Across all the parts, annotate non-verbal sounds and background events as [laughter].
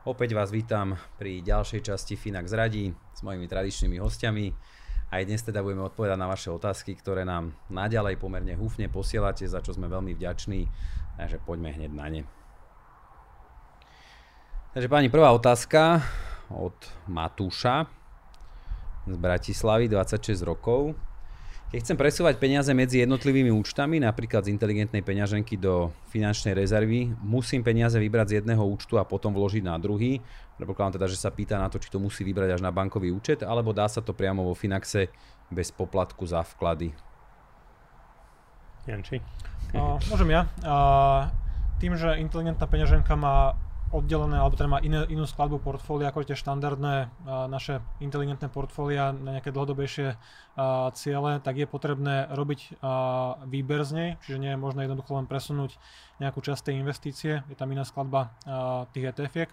Opäť vás vítam pri ďalšej časti Finax radí s mojimi tradičnými hostiami. Aj dnes teda budeme odpovedať na vaše otázky, ktoré nám naďalej pomerne húfne posielate, za čo sme veľmi vďační. Takže poďme hneď na ne. Takže pani, prvá otázka od Matúša z Bratislavy, 26 rokov. Keď chcem presúvať peniaze medzi jednotlivými účtami, napríklad z inteligentnej peňaženky do finančnej rezervy, musím peniaze vybrať z jedného účtu a potom vložiť na druhý. Predpokladám teda, že sa pýta na to, či to musí vybrať až na bankový účet, alebo dá sa to priamo vo Finaxe bez poplatku za vklady. Janči? Uh, môžem ja. Uh, tým, že inteligentná peňaženka má oddelené, alebo teda má iné, inú skladbu portfólia ako tie štandardné naše inteligentné portfólia na nejaké dlhodobejšie ciele, tak je potrebné robiť výber z nej, čiže nie je možné jednoducho len presunúť nejakú časť tej investície, je tam iná skladba tých ETF-iek.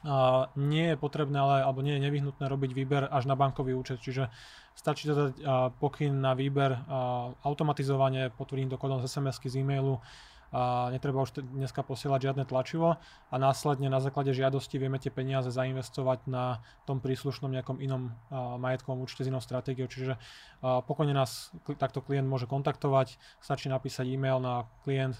A nie je potrebné, ale, alebo nie je nevyhnutné robiť výber až na bankový účet, čiže stačí to dať pokyn na výber a, automatizovanie, potvrdím to kódom z SMS-ky, z e-mailu, a netreba už dneska posielať žiadne tlačivo a následne na základe žiadosti vieme tie peniaze zainvestovať na tom príslušnom nejakom inom majetkovom účte s inou stratégiou, čiže pokojne nás takto klient môže kontaktovať, stačí napísať e-mail na klient,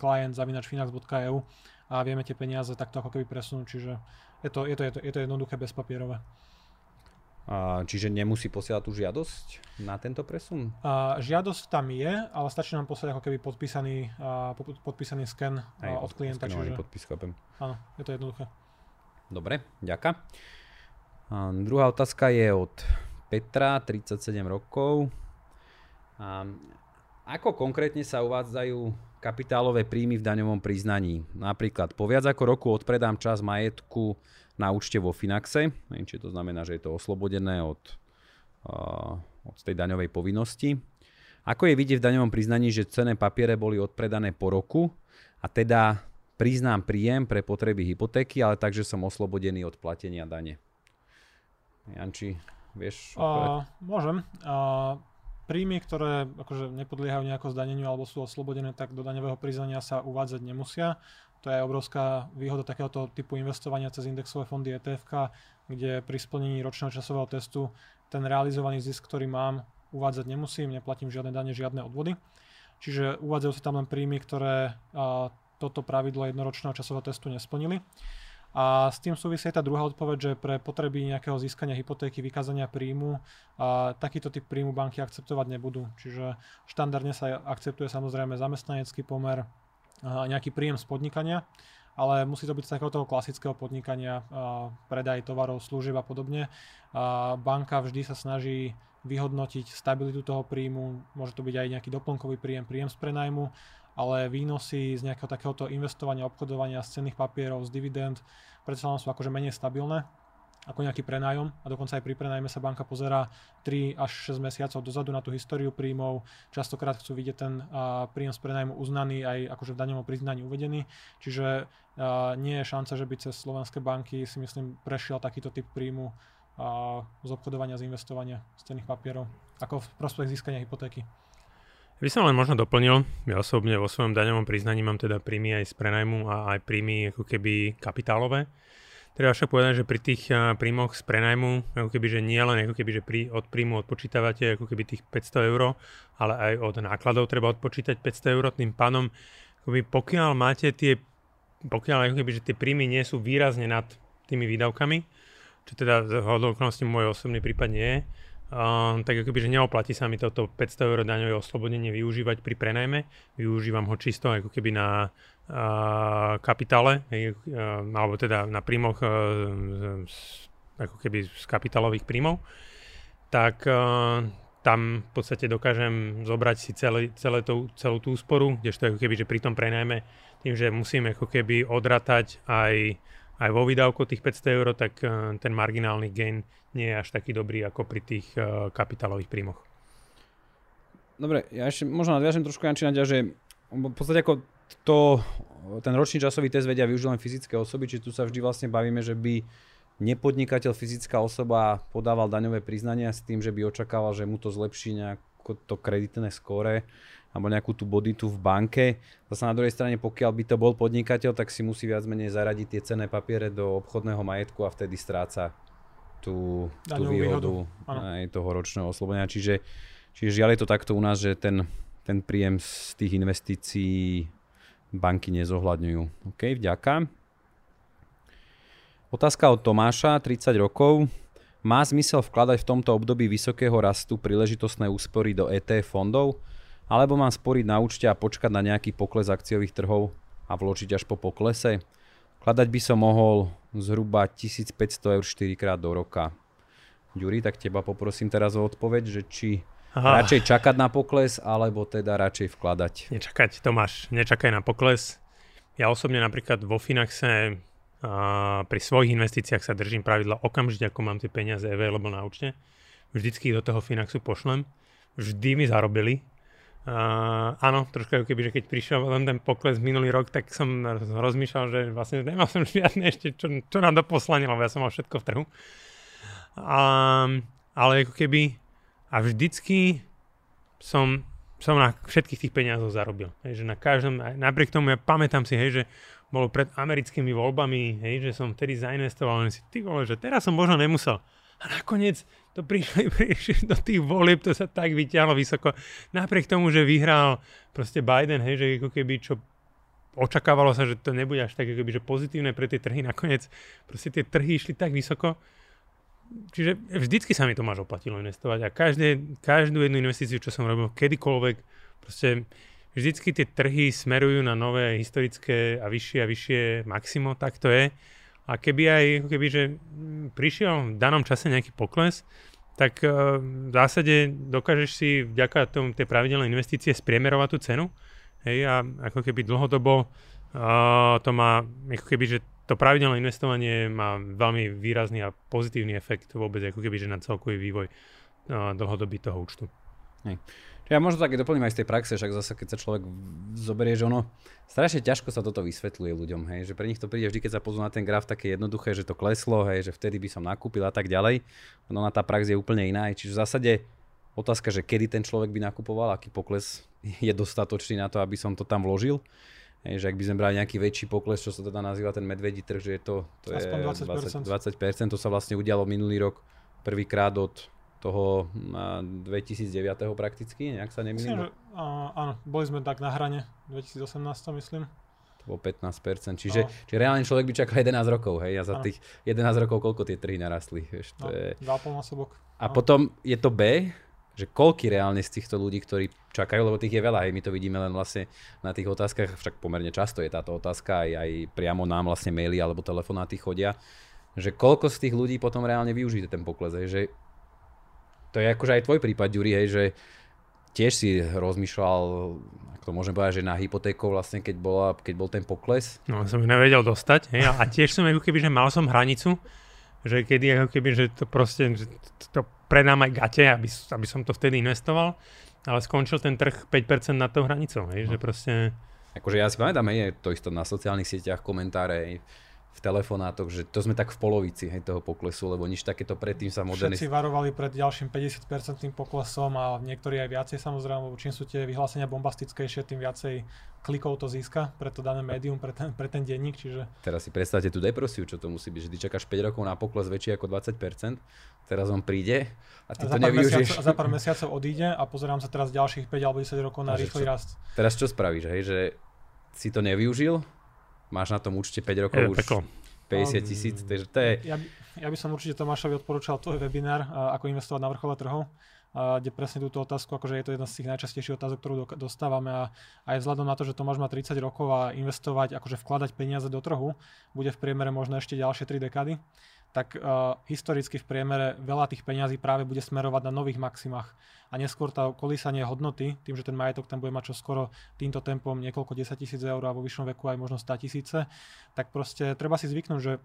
client zavinačfinax.eu a vieme tie peniaze takto ako keby presunúť, čiže je to, je to, je to, je to jednoduché bezpapierové. Čiže nemusí posielať tú žiadosť na tento presun? Žiadosť tam je, ale stačí nám poslať ako keby podpísaný, podpísaný sken Aj, od klienta. Čiže... podpis, chápem. Áno, je to jednoduché. Dobre, ďaká. A, druhá otázka je od Petra, 37 rokov. A, ako konkrétne sa uvádzajú kapitálové príjmy v daňovom priznaní? Napríklad, po viac ako roku odpredám čas majetku na účte vo Finaxe, či to znamená, že je to oslobodené od, uh, od tej daňovej povinnosti. Ako je vidieť v daňovom priznaní, že cenné papiere boli odpredané po roku a teda priznám príjem pre potreby hypotéky, ale takže som oslobodený od platenia dane. Janči, vieš? Uh, môžem. Uh, príjmy, ktoré akože nepodliehajú nejako zdaneniu alebo sú oslobodené, tak do daňového priznania sa uvádzať nemusia. To je obrovská výhoda takéhoto typu investovania cez indexové fondy ETF, kde pri splnení ročného časového testu ten realizovaný zisk, ktorý mám, uvádzať nemusím, neplatím žiadne dane, žiadne odvody. Čiže uvádzajú sa tam len príjmy, ktoré a, toto pravidlo jednoročného časového testu nesplnili. A s tým súvisí tá druhá odpoveď, že pre potreby nejakého získania hypotéky, vykázania príjmu, a takýto typ príjmu banky akceptovať nebudú. Čiže štandardne sa akceptuje samozrejme zamestnanecký pomer, nejaký príjem z podnikania, ale musí to byť z takého toho klasického podnikania, predaj tovarov, služieb a podobne. Banka vždy sa snaží vyhodnotiť stabilitu toho príjmu, môže to byť aj nejaký doplnkový príjem, príjem z prenajmu, ale výnosy z nejakého takéhoto investovania, obchodovania z cenných papierov, z dividend, predsa sú akože menej stabilné ako nejaký prenájom a dokonca aj pri prenájme sa banka pozerá 3 až 6 mesiacov dozadu na tú históriu príjmov. Častokrát chcú vidieť ten príjem z prenájmu uznaný aj akože v daňovom priznaní uvedený. Čiže nie je šanca, že by cez slovenské banky si myslím prešiel takýto typ príjmu z obchodovania, z investovania z cenných papierov ako v prospech získania hypotéky. By som len možno doplnil, ja osobne vo svojom daňovom priznaní mám teda príjmy aj z prenajmu a aj príjmy ako keby kapitálové. Treba však povedať, že pri tých príjmoch z prenajmu, ako keby, že nie len ako keby, že pri, od príjmu odpočítavate ako keby tých 500 eur, ale aj od nákladov treba odpočítať 500 eur, tým pánom, akoby pokiaľ máte tie, pokiaľ ako keby, že tie príjmy nie sú výrazne nad tými výdavkami, čo teda z okolností môj osobný prípad nie je, uh, tak akoby, že neoplatí sa mi toto 500 eur daňové oslobodenie využívať pri prenajme. Využívam ho čisto ako keby na kapitále, alebo teda na príjmoch ako keby z kapitálových príjmov. tak uh, tam v podstate dokážem zobrať si celé, celé tú, celú tú úsporu, kdežto ako keby, že pri tom prenajme tým, že musím ako keby odratať aj, aj vo výdavku tých 500 eur, tak uh, ten marginálny gain nie je až taký dobrý ako pri tých uh, kapitálových príjmoch. Dobre, ja ešte možno nadviažem trošku Janči že v podstate ako to, ten ročný časový test vedia využiť len fyzické osoby, či tu sa vždy vlastne bavíme, že by nepodnikateľ, fyzická osoba podával daňové priznania s tým, že by očakával, že mu to zlepší nejako to kreditné skóre alebo nejakú tú boditu v banke. Zase na druhej strane, pokiaľ by to bol podnikateľ, tak si musí viac menej zaradiť tie cenné papiere do obchodného majetku a vtedy stráca tú, tú výhodu, aj toho ročného oslobodenia. Čiže, čiže žiaľ je to takto u nás, že ten, ten príjem z tých investícií banky nezohľadňujú. OK, vďaka. Otázka od Tomáša, 30 rokov. Má zmysel vkladať v tomto období vysokého rastu príležitostné úspory do ETF fondov? Alebo mám sporiť na účte a počkať na nejaký pokles akciových trhov a vložiť až po poklese? Vkladať by som mohol zhruba 1500 eur 4 krát do roka. Ďuri, tak teba poprosím teraz o odpoveď, že či Aha. radšej čakať na pokles, alebo teda radšej vkladať. Nečakať, Tomáš, nečakaj na pokles. Ja osobne napríklad vo Finaxe a pri svojich investíciách sa držím pravidla okamžite, ako mám tie peniaze available na účte. Vždycky ich do toho Finaxu pošlem. Vždy mi zarobili. Uh, áno, troška keby, že keď prišiel len ten pokles minulý rok, tak som rozmýšľal, že vlastne nemal som [laughs] žiadne ešte čo, čo nám doposlanie, lebo ja som mal všetko v trhu. Um, ale ako keby a vždycky som, som na všetkých tých peniazoch zarobil. Hej, že na každom, napriek tomu ja pamätám si, hej, že bolo pred americkými voľbami, hej, že som vtedy zainvestoval, len si, ty vole, že teraz som možno nemusel. A nakoniec to prišli, [laughs] prišli do tých volieb, to sa tak vyťahlo vysoko. Napriek tomu, že vyhral proste Biden, hej, že ako keby čo očakávalo sa, že to nebude až tak ako keby, že pozitívne pre tie trhy, nakoniec proste tie trhy išli tak vysoko. Čiže vždycky sa mi to máš oplatilo investovať a každé, každú jednu investíciu, čo som robil kedykoľvek, proste vždycky tie trhy smerujú na nové historické a vyššie a vyššie maximo, tak to je. A keby aj, keby, že prišiel v danom čase nejaký pokles, tak uh, v zásade dokážeš si vďaka tomu tej pravidelnej investície spriemerovať tú cenu. Hej, a ako keby dlhodobo uh, to má, ako keby, že to pravidelné investovanie má veľmi výrazný a pozitívny efekt vôbec, ako keby, že na celkový vývoj uh, dlhodobý toho účtu. Hej. Ja možno také doplním aj z tej praxe, však zase keď sa človek zoberie, že ono strašne ťažko sa toto vysvetľuje ľuďom, hej, že pre nich to príde vždy, keď sa pozú na ten graf také jednoduché, že to kleslo, hej, že vtedy by som nakúpil a tak ďalej. No na tá prax je úplne iná, čiže v zásade otázka, že kedy ten človek by nakupoval, aký pokles [laughs] je dostatočný na to, aby som to tam vložil. Hej, že ak by sme brali nejaký väčší pokles, čo sa teda nazýva ten medvedí trh, že je to, to je 20%. 20%, to sa vlastne udialo minulý rok prvýkrát od toho 2009. prakticky, nejak sa nemýlim. Myslím, že, áno, boli sme tak na hrane 2018, myslím. To bolo 15%, čiže, no. čiže reálne človek by čakal 11 rokov, hej, a za ano. tých 11 rokov koľko tie trhy narastli, vieš, to no, je... 2,5 násobok. A no. potom je to B, že koľky reálne z týchto ľudí, ktorí čakajú, lebo tých je veľa, hej, my to vidíme len vlastne na tých otázkach, však pomerne často je táto otázka, aj, aj priamo nám vlastne maily alebo telefonáty chodia, že koľko z tých ľudí potom reálne využije ten pokles, hej, že to je akože aj tvoj prípad, Ďuri, hej, že tiež si rozmýšľal, ako to môžem povedať, že na hypotéku vlastne, keď, bola, keď bol ten pokles. No, som ju nevedel dostať, hej, a tiež som ako keby, že mal som hranicu, že kedy ako keby, že to proste, že to predám aj gate, aby, aby som to vtedy investoval, ale skončil ten trh 5% na tou hranicou, hej, no. že proste... Akože ja si pamätám, je to isto na sociálnych sieťach, komentáre, hej, v telefonátoch, že to sme tak v polovici hej, toho poklesu, lebo nič takéto predtým sa moderní. Všetci varovali pred ďalším 50% poklesom a niektorí aj viacej samozrejme, lebo čím sú tie vyhlásenia bombastickejšie, tým viacej klikov to získa pre to dané médium, pre ten, pre ten denník. Čiže... Teraz si predstavte tú depresiu, čo to musí byť, že ty čakáš 5 rokov na pokles väčší ako 20%, teraz on príde a ty a to nevyužiješ. a za pár mesiacov odíde a pozerám sa teraz ďalších 5 alebo 10 rokov na rýchly rast. Teraz čo spravíš, hej, že si to nevyužil, máš na tom určite 5 rokov je, už peklo. 50 tisíc, takže to je... Ja, ja by som určite Tomášovi odporúčal tvoj webinár, ako investovať na vrchole trhov, kde presne túto otázku, akože je to jedna z tých najčastejších otázok, ktorú dostávame a aj vzhľadom na to, že Tomáš má 30 rokov a investovať, akože vkladať peniaze do trhu, bude v priemere možno ešte ďalšie 3 dekády, tak uh, historicky v priemere veľa tých peňazí práve bude smerovať na nových maximách a neskôr tá kolísanie hodnoty, tým, že ten majetok tam bude mať čo skoro týmto tempom niekoľko 10 tisíc eur a vo vyššom veku aj možno 100 tisíce, tak proste treba si zvyknúť, že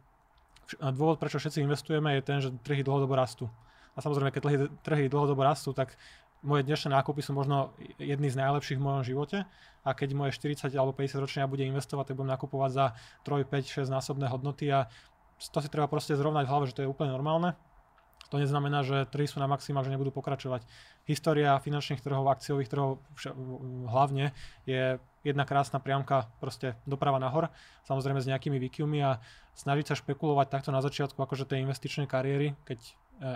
dôvod, prečo všetci investujeme, je ten, že trhy dlhodobo rastú. A samozrejme, keď trhy, trhy dlhodobo rastú, tak moje dnešné nákupy sú možno jedny z najlepších v mojom živote a keď moje 40 alebo 50 ročne ja budem investovať, tak budem nakupovať za 3, 5, 6 násobné hodnoty a to si treba proste zrovnať v hlave, že to je úplne normálne. To neznamená, že trhy sú na maxima, že nebudú pokračovať. História finančných trhov, akciových trhov hlavne je jedna krásna priamka proste doprava nahor, samozrejme s nejakými výkyvmi a snažiť sa špekulovať takto na začiatku akože tej investičnej kariéry, keď e,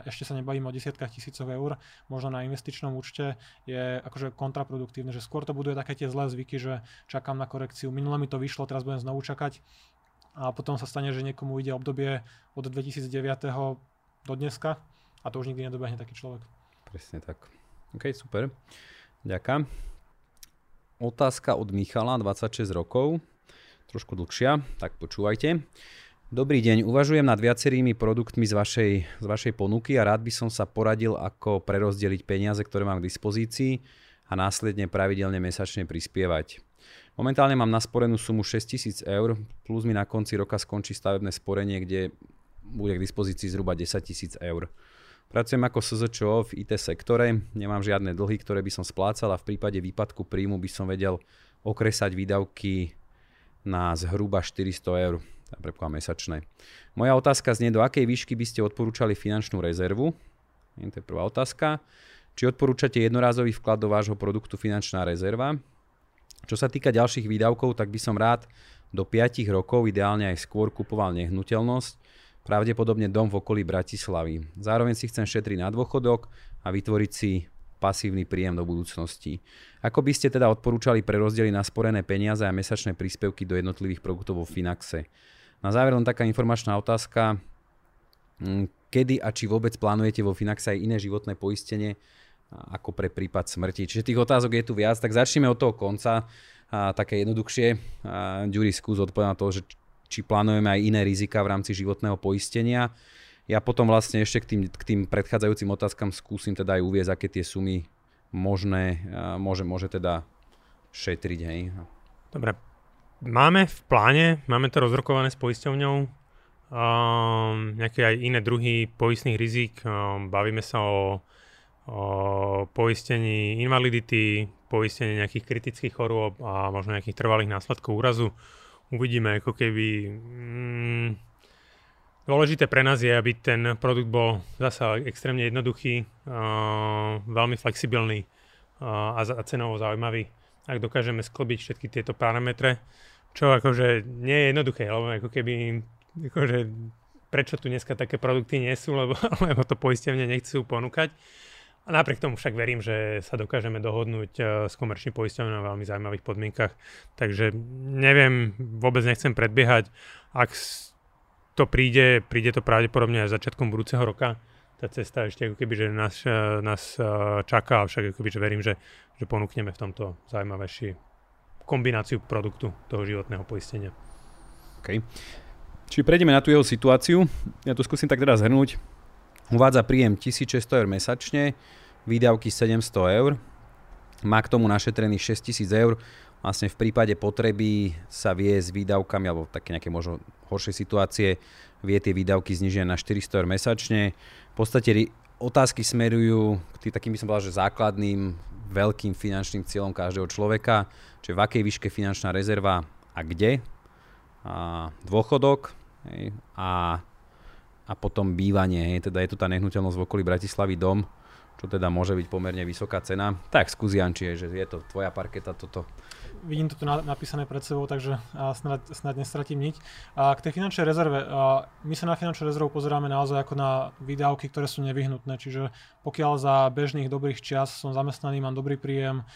ešte sa nebavíme o desiatkách tisícov eur, možno na investičnom účte je akože kontraproduktívne, že skôr to buduje také tie zlé zvyky, že čakám na korekciu, minule mi to vyšlo, teraz budem znovu čakať a potom sa stane, že niekomu ide obdobie od 2009 do dneska a to už nikdy nedobehne taký človek. Presne tak. OK, super. Ďakujem. Otázka od Michala, 26 rokov, trošku dlhšia, tak počúvajte. Dobrý deň, uvažujem nad viacerými produktmi z vašej, z vašej ponuky a rád by som sa poradil, ako prerozdeliť peniaze, ktoré mám k dispozícii a následne pravidelne mesačne prispievať. Momentálne mám nasporenú sumu 6000 eur, plus mi na konci roka skončí stavebné sporenie, kde bude k dispozícii zhruba 10 tisíc eur. Pracujem ako SZČO v IT sektore, nemám žiadne dlhy, ktoré by som splácal a v prípade výpadku príjmu by som vedel okresať výdavky na zhruba 400 eur, prepokladám mesačné. Moja otázka znie, do akej výšky by ste odporúčali finančnú rezervu? To je prvá otázka. Či odporúčate jednorázový vklad do vášho produktu finančná rezerva? Čo sa týka ďalších výdavkov, tak by som rád do 5 rokov, ideálne aj skôr, kupoval nehnuteľnosť, pravdepodobne dom v okolí Bratislavy. Zároveň si chcem šetriť na dôchodok a vytvoriť si pasívny príjem do budúcnosti. Ako by ste teda odporúčali prerozdeliť nasporené peniaze a mesačné príspevky do jednotlivých produktov vo Finaxe? Na záver len taká informačná otázka. Mm, kedy a či vôbec plánujete vo Finaxe aj iné životné poistenie ako pre prípad smrti? Čiže tých otázok je tu viac, tak začneme od toho konca. A také jednoduchšie. Jury, skús odpovedať na to, že či plánujeme aj iné rizika v rámci životného poistenia. Ja potom vlastne ešte k tým, k tým predchádzajúcim otázkam skúsim teda aj uviezť, aké tie sumy možné, môže, môže teda šetriť. Hej. Dobre, máme v pláne, máme to rozrokované s poisťovňou, um, nejaké aj iné druhy poistných rizik. Um, bavíme sa o, o poistení invalidity, poistení nejakých kritických chorôb a možno nejakých trvalých následkov úrazu uvidíme, ako keby... Mm, dôležité pre nás je, aby ten produkt bol zasa extrémne jednoduchý, uh, veľmi flexibilný uh, a, a cenovo zaujímavý. Ak dokážeme sklbiť všetky tieto parametre, čo akože nie je jednoduché, lebo ako keby akože prečo tu dneska také produkty nie sú, lebo, [laughs] lebo to poistenie nechcú ponúkať. A napriek tomu však verím, že sa dokážeme dohodnúť eh, s komerčným poisťovňou na veľmi zaujímavých podmienkach. Takže neviem, vôbec nechcem predbiehať. Ak to príde, príde to pravdepodobne aj začiatkom budúceho roka. Tá cesta ešte ako keby, že nás, eh, nás eh, čaká, však ako keby, že verím, že, že ponúkneme v tomto zaujímavejší kombináciu produktu toho životného poistenia. OK. Čiže prejdeme na tú jeho situáciu. Ja to skúsim tak teda zhrnúť. Uvádza príjem 1600 eur mesačne, výdavky 700 eur, má k tomu našetrených 6000 eur, vlastne v prípade potreby sa vie s výdavkami alebo také nejaké možno horšie situácie vie tie výdavky znižiť na 400 eur mesačne. V podstate otázky smerujú k tým takým by som povedal, že základným veľkým finančným cieľom každého človeka, čiže v akej výške finančná rezerva a kde, a dôchodok a, a potom bývanie. Hej, teda je tu tá nehnuteľnosť v okolí Bratislavy dom, čo teda môže byť pomerne vysoká cena. Tak skús Janči, že je to tvoja parketa toto. Vidím to tu napísané pred sebou, takže snad, snad nestratím niť. A k tej finančnej rezerve, a my sa na finančnú rezervu pozeráme naozaj ako na výdavky, ktoré sú nevyhnutné. Čiže pokiaľ za bežných dobrých čas som zamestnaný, mám dobrý príjem,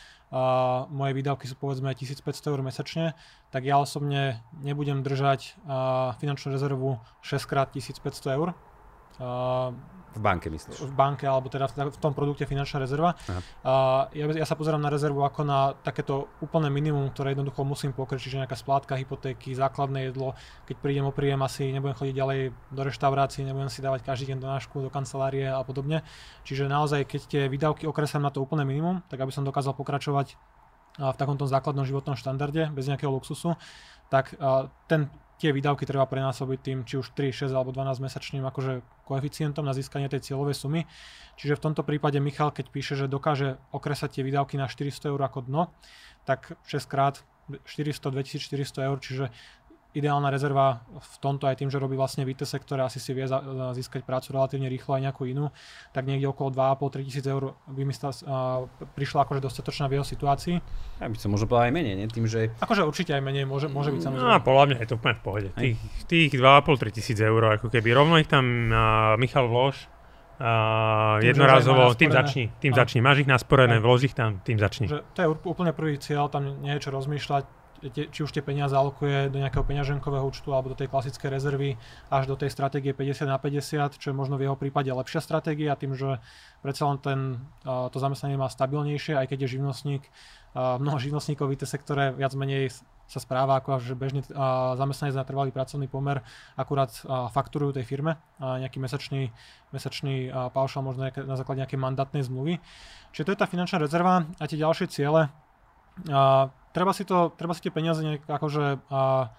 moje výdavky sú povedzme 1500 eur mesačne, tak ja osobne nebudem držať finančnú rezervu 6 x 1500 eur. V banke myslíš? V banke, alebo teda v, tom produkte finančná rezerva. Uh, ja, ja sa pozerám na rezervu ako na takéto úplné minimum, ktoré jednoducho musím pokryť, čiže nejaká splátka hypotéky, základné jedlo. Keď prídem o príjem, asi nebudem chodiť ďalej do reštaurácií, nebudem si dávať každý deň do nášku, do kancelárie a podobne. Čiže naozaj, keď tie výdavky okresám na to úplné minimum, tak aby som dokázal pokračovať v takomto základnom životnom štandarde, bez nejakého luxusu, tak ten, tie výdavky treba prenásobiť tým či už 3, 6 alebo 12 mesačným akože koeficientom na získanie tej cieľovej sumy. Čiže v tomto prípade Michal, keď píše, že dokáže okresať tie výdavky na 400 eur ako dno, tak 6 krát 400, 2400 eur, čiže ideálna rezerva v tomto aj tým, že robí vlastne v IT sektore, asi si vie získať prácu relatívne rýchlo aj nejakú inú, tak niekde okolo 2,5-3 tisíc eur by mi stá, uh, prišla akože dostatočná v jeho situácii. Ja by som možno povedal aj menej, nie? Tým, že... Akože určite aj menej, môže, môže byť samozrejme. No, podľa mňa je to úplne v pohode. Tých, tých 2,5-3 tisíc eur, ako keby rovno ich tam uh, Michal vlož, Uh, tým, jednorázovo, tým začni, tým začni. Máš ich nasporené, vlož ich tam, tým začni. Že to je úplne prvý cieľ, tam nie je čo rozmýšľať či už tie peniaze alokuje do nejakého peňaženkového účtu alebo do tej klasickej rezervy až do tej stratégie 50 na 50, čo je možno v jeho prípade lepšia stratégia tým, že predsa len ten, to zamestnanie má stabilnejšie, aj keď je živnostník. Mnoho živnostníkov v IT sektore viac menej sa správa ako že bežný zamestnanec na trvalý pracovný pomer, akurát fakturujú tej firme nejaký mesačný, mesačný paušal možno na základe nejakej mandátnej zmluvy. Čiže to je tá finančná rezerva a tie ďalšie ciele treba si, to, treba si tie peniaze nejak akože a,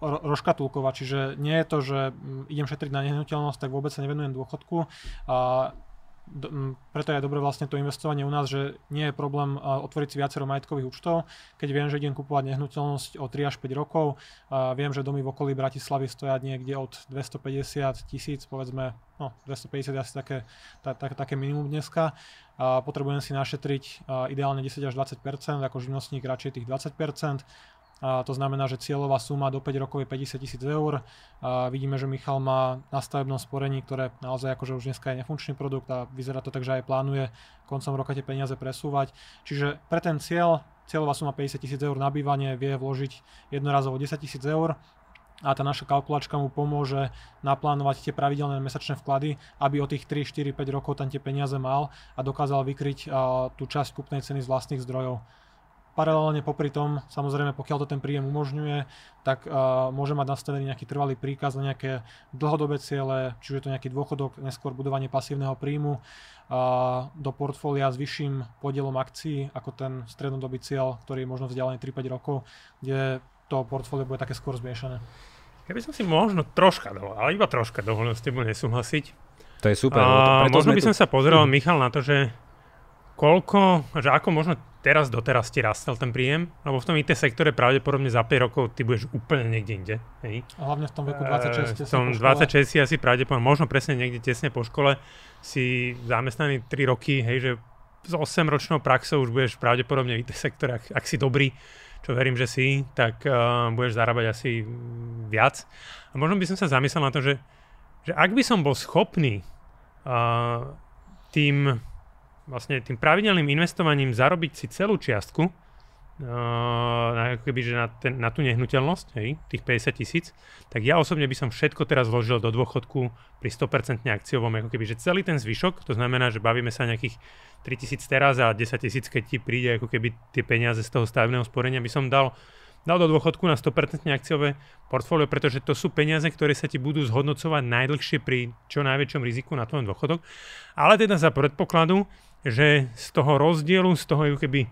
rozkatulkovať, čiže nie je to, že mm, idem šetriť na nehnuteľnosť, tak vôbec sa nevenujem dôchodku. Do, preto je dobre vlastne to investovanie u nás, že nie je problém otvoriť si viacero majetkových účtov. Keď viem, že idem kupovať nehnuteľnosť o 3 až 5 rokov, viem, že domy v okolí Bratislavy stoja niekde od 250 tisíc, povedzme, no 250 je asi také, tá, tá, také minimum dneska. Potrebujem si našetriť ideálne 10 až 20%, ako živnostník radšej tých 20%. To znamená, že cieľová suma do 5 rokov je 50 tisíc eur. A vidíme, že Michal má na stavebnom sporení, ktoré naozaj akože už dneska je nefunkčný produkt a vyzerá to tak, že aj plánuje koncom roka tie peniaze presúvať. Čiže pre ten cieľ, cieľová suma 50 tisíc eur nabývanie vie vložiť jednorazovo 10 tisíc eur a tá naša kalkulačka mu pomôže naplánovať tie pravidelné mesačné vklady, aby o tých 3, 4, 5 rokov tam tie peniaze mal a dokázal vykryť tú časť kupnej ceny z vlastných zdrojov paralelne popri tom, samozrejme, pokiaľ to ten príjem umožňuje, tak uh, môže mať nastavený nejaký trvalý príkaz na nejaké dlhodobé ciele, či je to nejaký dôchodok, neskôr budovanie pasívneho príjmu uh, do portfólia s vyšším podielom akcií ako ten strednodobý cieľ, ktorý je možno vzdialený 3-5 rokov, kde to portfólio bude také skôr zmiešané. Ja by som si možno troška dovolil, ale iba troška dovolil s tebou nesúhlasiť. To je super. A, možno by tu... som sa pozeral, Michal, na to, že koľko, že ako možno teraz doteraz ti rastel ten príjem, lebo v tom IT sektore pravdepodobne za 5 rokov ty budeš úplne niekde inde. Hej. A hlavne v tom veku 26. E, v tom 26 si asi pravdepodobne, možno presne niekde tesne po škole, si zamestnaný 3 roky, hej, že s 8 ročnou praxou už budeš pravdepodobne v IT sektore, ak, ak si dobrý, čo verím, že si, tak uh, budeš zarábať asi viac. A možno by som sa zamyslel na to, že, že ak by som bol schopný uh, tým vlastne tým pravidelným investovaním zarobiť si celú čiastku, uh, keby, že na, ten, na tú nehnuteľnosť, hej, tých 50 tisíc, tak ja osobne by som všetko teraz vložil do dôchodku pri 100% akciovom, ako keby, že celý ten zvyšok, to znamená, že bavíme sa nejakých 3 tisíc teraz a 10 tisíc, keď ti príde ako keby tie peniaze z toho stavebného sporenia, by som dal dal do dôchodku na 100% akciové portfólio, pretože to sú peniaze, ktoré sa ti budú zhodnocovať najdlhšie pri čo najväčšom riziku na tvojom dôchodok. Ale teda za predpokladu, že z toho rozdielu, z toho ako keby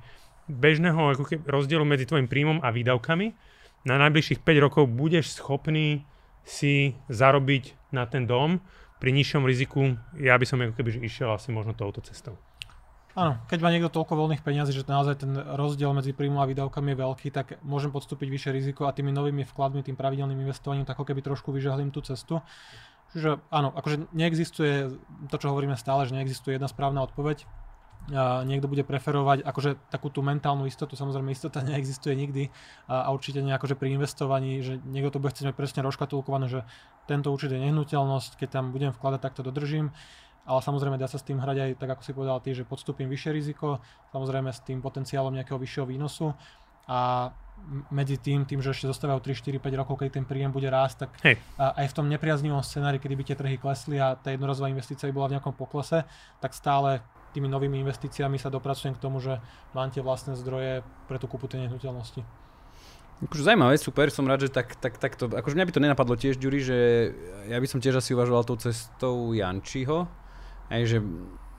bežného ako keby rozdielu medzi tvojim príjmom a výdavkami na najbližších 5 rokov budeš schopný si zarobiť na ten dom pri nižšom riziku. Ja by som ako keby išiel asi možno touto cestou. Áno, keď má niekto toľko voľných peniazí, že naozaj ten rozdiel medzi príjmom a výdavkami je veľký, tak môžem podstúpiť vyššie riziko a tými novými vkladmi, tým pravidelným investovaním, tak ako keby trošku vyžahlím tú cestu. Čiže áno, akože neexistuje to, čo hovoríme stále, že neexistuje jedna správna odpoveď. A niekto bude preferovať akože takú tú mentálnu istotu, samozrejme istota [laughs] neexistuje nikdy a, a určite nie akože pri investovaní, že niekto to bude chcieť mať presne rozkatulkované, že tento určite je nehnuteľnosť, keď tam budem vkladať, tak to dodržím. Ale samozrejme dá sa s tým hrať aj tak, ako si povedal ty, že podstúpim vyššie riziko, samozrejme s tým potenciálom nejakého vyššieho výnosu. A medzi tým, tým, že ešte zostávajú 3, 4, 5 rokov, keď ten príjem bude rásť, tak Hej. aj v tom nepriaznivom scenári, kedy by tie trhy klesli a tá jednorazová investícia by bola v nejakom poklese, tak stále tými novými investíciami sa dopracujem k tomu, že mám tie vlastné zdroje pre tú kúpu tej nehnuteľnosti. Akože zaujímavé, super, som rád, že tak, tak, tak to, akože mňa by to nenapadlo tiež, Ďuri, že ja by som tiež asi uvažoval tou cestou Jančiho, aj že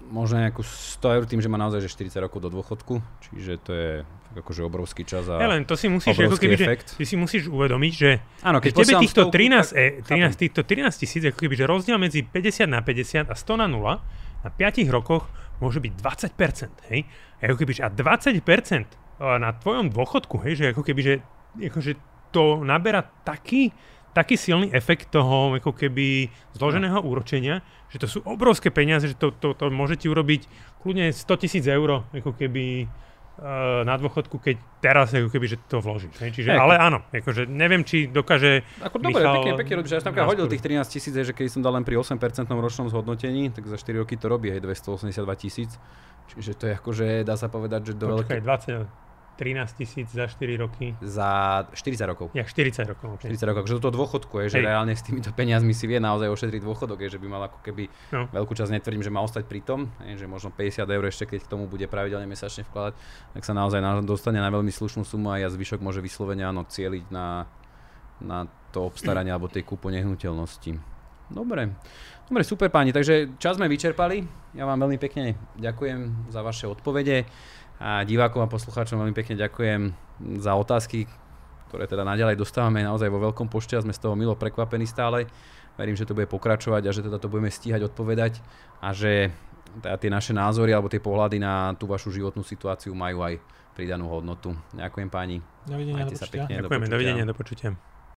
možno nejakú 100 eur tým, že má naozaj že 40 rokov do dôchodku, čiže to je akože obrovský čas a Ja len to si musíš, ako keby, že, efekt. ty si musíš uvedomiť, že Áno, keď tebe týchto stovku, 13, tak- e, 13, chápem. týchto 13 tisíc, ako keby, že rozdiel medzi 50 na 50 a 100 na 0 na 5 rokoch môže byť 20%, hej? Ako keby, že a 20% na tvojom dôchodku, hej, že ako keby, že akože to naberá taký, taký silný efekt toho ako keby zloženého úročenia, že to sú obrovské peniaze, že to, to, to môžete urobiť kľudne 100 tisíc eur, ako keby uh, na dôchodku, keď teraz ako keby, že to vložíš. Čiže, ale áno, akože neviem, či dokáže Ako dobre, Michal pekne, pekne robíš. Ja som hodil tých 13 tisíc, že keď som dal len pri 8% ročnom zhodnotení, tak za 4 roky to robí aj 282 tisíc. Čiže to je akože, dá sa povedať, že do Počkaj, veľké... 20, 13 tisíc za 4 roky. Za 40 rokov. Ja 40 rokov. Okay. 40 rokov, že do toho dôchodku je, že Hej. reálne s týmito peniazmi si vie naozaj ošetriť dôchodok, je, že by mal ako keby No. veľkú časť, netvrdím, že má ostať pri tom, je, že možno 50 eur ešte, keď k tomu bude pravidelne mesačne vkladať, tak sa naozaj na, dostane na veľmi slušnú sumu a ja zvyšok môže vyslovene áno cieliť na, na to obstaranie alebo tej kúpu nehnuteľnosti. Dobre. Dobre, super páni, takže čas sme vyčerpali. Ja vám veľmi pekne ďakujem za vaše odpovede a divákom a poslucháčom veľmi pekne ďakujem za otázky, ktoré teda naďalej dostávame naozaj vo veľkom pošte a sme z toho milo prekvapení stále. Verím, že to bude pokračovať a že teda to budeme stíhať odpovedať a že teda tie naše názory alebo tie pohľady na tú vašu životnú situáciu majú aj pridanú hodnotu. Ďakujem páni. Dovidenia, Majte do sa pekne. do Ďakujeme, počutia. dovidenia, do počutia.